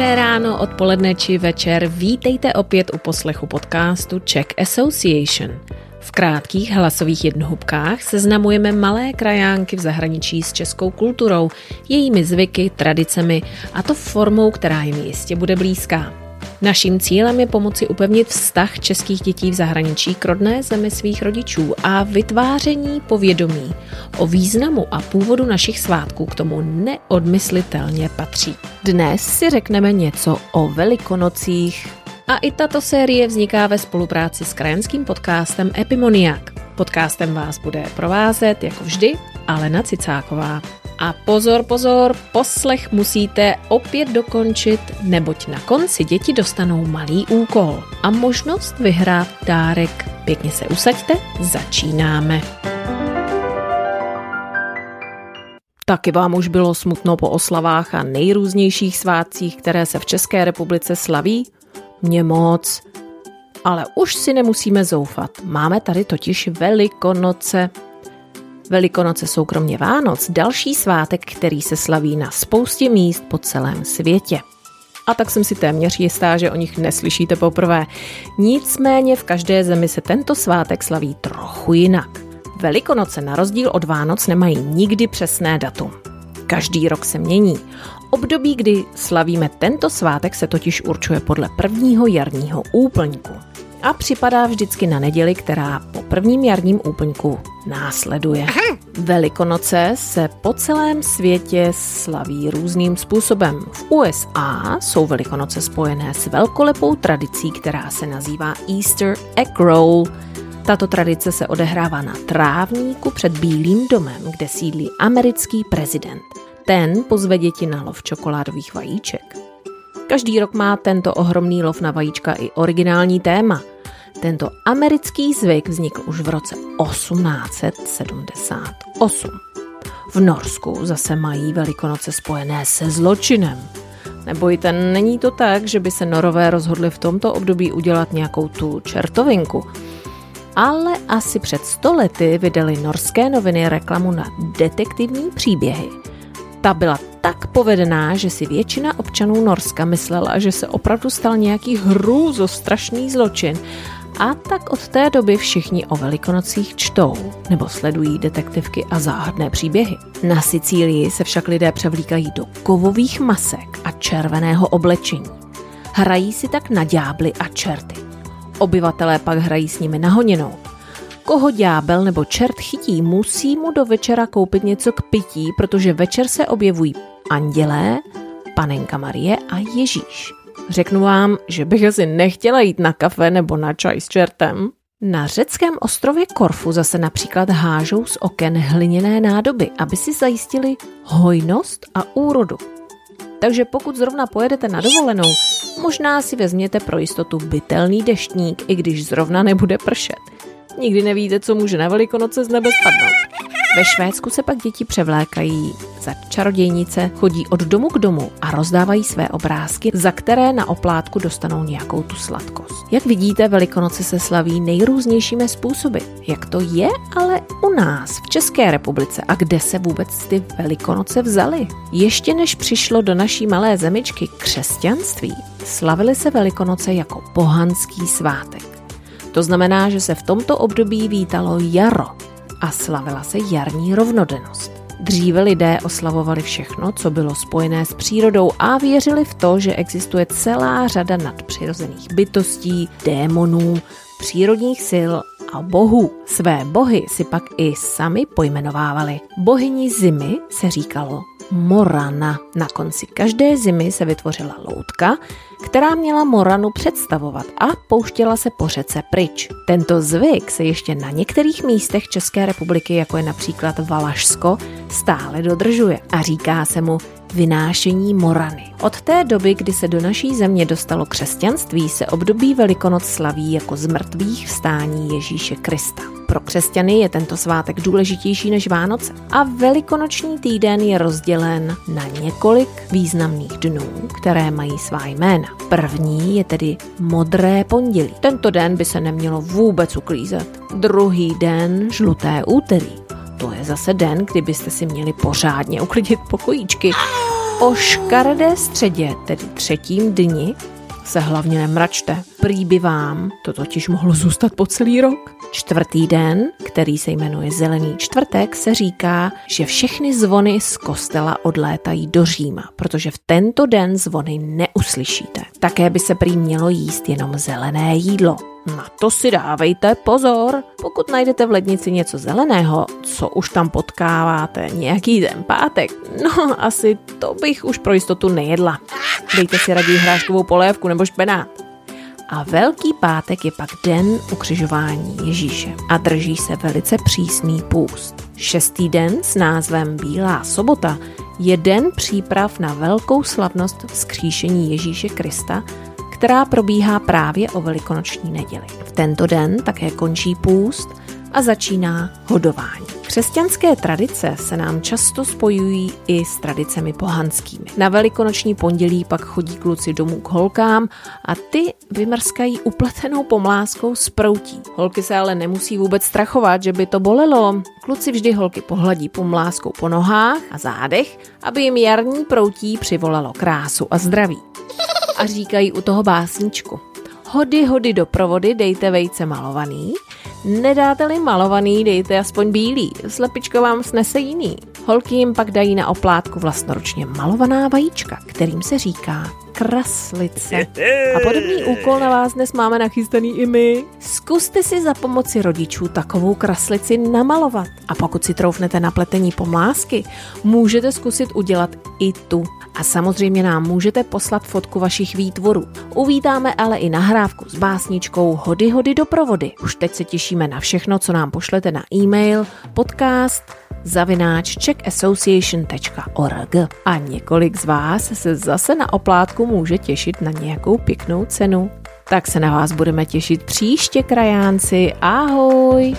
Dobré ráno, odpoledne či večer. Vítejte opět u poslechu podcastu Czech Association. V krátkých hlasových jednohubkách seznamujeme malé krajánky v zahraničí s českou kulturou, jejími zvyky, tradicemi a to formou, která jim jistě bude blízká. Naším cílem je pomoci upevnit vztah českých dětí v zahraničí k rodné zemi svých rodičů a vytváření povědomí o významu a původu našich svátků k tomu neodmyslitelně patří. Dnes si řekneme něco o velikonocích. A i tato série vzniká ve spolupráci s krajenským podcastem Epimoniak. Podcastem vás bude provázet, jako vždy, Alena Cicáková. A pozor, pozor, poslech musíte opět dokončit, neboť na konci děti dostanou malý úkol a možnost vyhrát dárek. Pěkně se usaďte, začínáme. Taky vám už bylo smutno po oslavách a nejrůznějších svátcích, které se v České republice slaví? Mně moc. Ale už si nemusíme zoufat. Máme tady totiž Velikonoce. Velikonoce jsou kromě Vánoc další svátek, který se slaví na spoustě míst po celém světě. A tak jsem si téměř jistá, že o nich neslyšíte poprvé. Nicméně v každé zemi se tento svátek slaví trochu jinak. Velikonoce na rozdíl od Vánoc nemají nikdy přesné datum. Každý rok se mění. Období, kdy slavíme tento svátek, se totiž určuje podle prvního jarního úplňku a připadá vždycky na neděli, která po prvním jarním úplňku následuje. Aha. Velikonoce se po celém světě slaví různým způsobem. V USA jsou Velikonoce spojené s velkolepou tradicí, která se nazývá Easter Egg Roll. Tato tradice se odehrává na trávníku před Bílým domem, kde sídlí americký prezident. Ten pozve děti na lov čokoládových vajíček. Každý rok má tento ohromný lov na vajíčka i originální téma. Tento americký zvyk vznikl už v roce 1878. V Norsku zase mají Velikonoce spojené se zločinem. Nebojte, není to tak, že by se Norové rozhodli v tomto období udělat nějakou tu čertovinku. Ale asi před stolety vydali norské noviny reklamu na detektivní příběhy. Ta byla tak povedená, že si většina občanů Norska myslela, že se opravdu stal nějaký hrůzostrašný zločin a tak od té doby všichni o velikonocích čtou nebo sledují detektivky a záhadné příběhy. Na Sicílii se však lidé převlíkají do kovových masek a červeného oblečení. Hrají si tak na ďábly a čerty. Obyvatelé pak hrají s nimi nahoněnou. Koho ďábel nebo čert chytí, musí mu do večera koupit něco k pití, protože večer se objevují andělé, panenka Marie a Ježíš. Řeknu vám, že bych asi nechtěla jít na kafe nebo na čaj s čertem. Na řeckém ostrově Korfu zase například hážou z oken hliněné nádoby, aby si zajistili hojnost a úrodu. Takže pokud zrovna pojedete na dovolenou, možná si vezměte pro jistotu bytelný deštník, i když zrovna nebude pršet. Nikdy nevíte, co může na velikonoce z nebe spadnout. Ve Švédsku se pak děti převlékají za čarodějnice, chodí od domu k domu a rozdávají své obrázky, za které na oplátku dostanou nějakou tu sladkost. Jak vidíte, Velikonoce se slaví nejrůznějšími způsoby. Jak to je ale u nás v České republice a kde se vůbec ty Velikonoce vzaly? Ještě než přišlo do naší malé zemičky křesťanství, slavily se Velikonoce jako pohanský svátek. To znamená, že se v tomto období vítalo jaro, a slavila se jarní rovnodennost. Dříve lidé oslavovali všechno, co bylo spojené s přírodou a věřili v to, že existuje celá řada nadpřirozených bytostí, démonů, přírodních sil a bohů. Své bohy si pak i sami pojmenovávali. Bohyni zimy se říkalo Morana. Na konci každé zimy se vytvořila loutka, která měla Moranu představovat a pouštěla se po řece pryč. Tento zvyk se ještě na některých místech České republiky, jako je například Valašsko, stále dodržuje a říká se mu vynášení Morany. Od té doby, kdy se do naší země dostalo křesťanství, se období Velikonoc slaví jako zmrtvých vstání Ježíše Krista. Pro křesťany je tento svátek důležitější než Vánoce a velikonoční týden je rozdělen na několik významných dnů, které mají svá jména. První je tedy modré pondělí. Tento den by se nemělo vůbec uklízet. Druhý den žluté úterý. To je zase den, kdy byste si měli pořádně uklidit pokojíčky. O škaredé středě, tedy třetím dni, se hlavně nemračte. Prý by vám to totiž mohlo zůstat po celý rok. Čtvrtý den, který se jmenuje Zelený čtvrtek, se říká, že všechny zvony z kostela odlétají do Říma, protože v tento den zvony neuslyšíte. Také by se prý mělo jíst jenom zelené jídlo. Na to si dávejte pozor. Pokud najdete v lednici něco zeleného, co už tam potkáváte nějaký den pátek, no asi to bych už pro jistotu nejedla. Dejte si raději hráškovou polévku nebo špenát. A Velký pátek je pak den ukřižování Ježíše a drží se velice přísný půst. Šestý den s názvem Bílá sobota je den příprav na velkou slavnost vzkříšení Ježíše Krista, která probíhá právě o velikonoční neděli. V tento den také končí půst a začíná hodování. Křesťanské tradice se nám často spojují i s tradicemi pohanskými. Na velikonoční pondělí pak chodí kluci domů k holkám a ty vymrskají upletenou pomláskou z proutí. Holky se ale nemusí vůbec strachovat, že by to bolelo. Kluci vždy holky pohladí pomláskou po nohách a zádech, aby jim jarní proutí přivolalo krásu a zdraví. A říkají u toho básničku. Hody, hody do provody, dejte vejce malovaný, Nedáte-li malovaný, dejte aspoň bílý, slepičko vám snese jiný. Holky jim pak dají na oplátku vlastnoručně malovaná vajíčka, kterým se říká kraslice. A podobný úkol na vás dnes máme nachystaný i my. Zkuste si za pomoci rodičů takovou kraslici namalovat. A pokud si troufnete na pletení pomlásky, můžete zkusit udělat i tu. A samozřejmě nám můžete poslat fotku vašich výtvorů. Uvítáme ale i nahrávku s básničkou Hody hody do provody. Už teď se těšíme na všechno, co nám pošlete na e-mail podcast zavináč czeckassociation.org. A několik z vás se zase na oplátku může těšit na nějakou pěknou cenu. Tak se na vás budeme těšit příště, krajánci. Ahoj!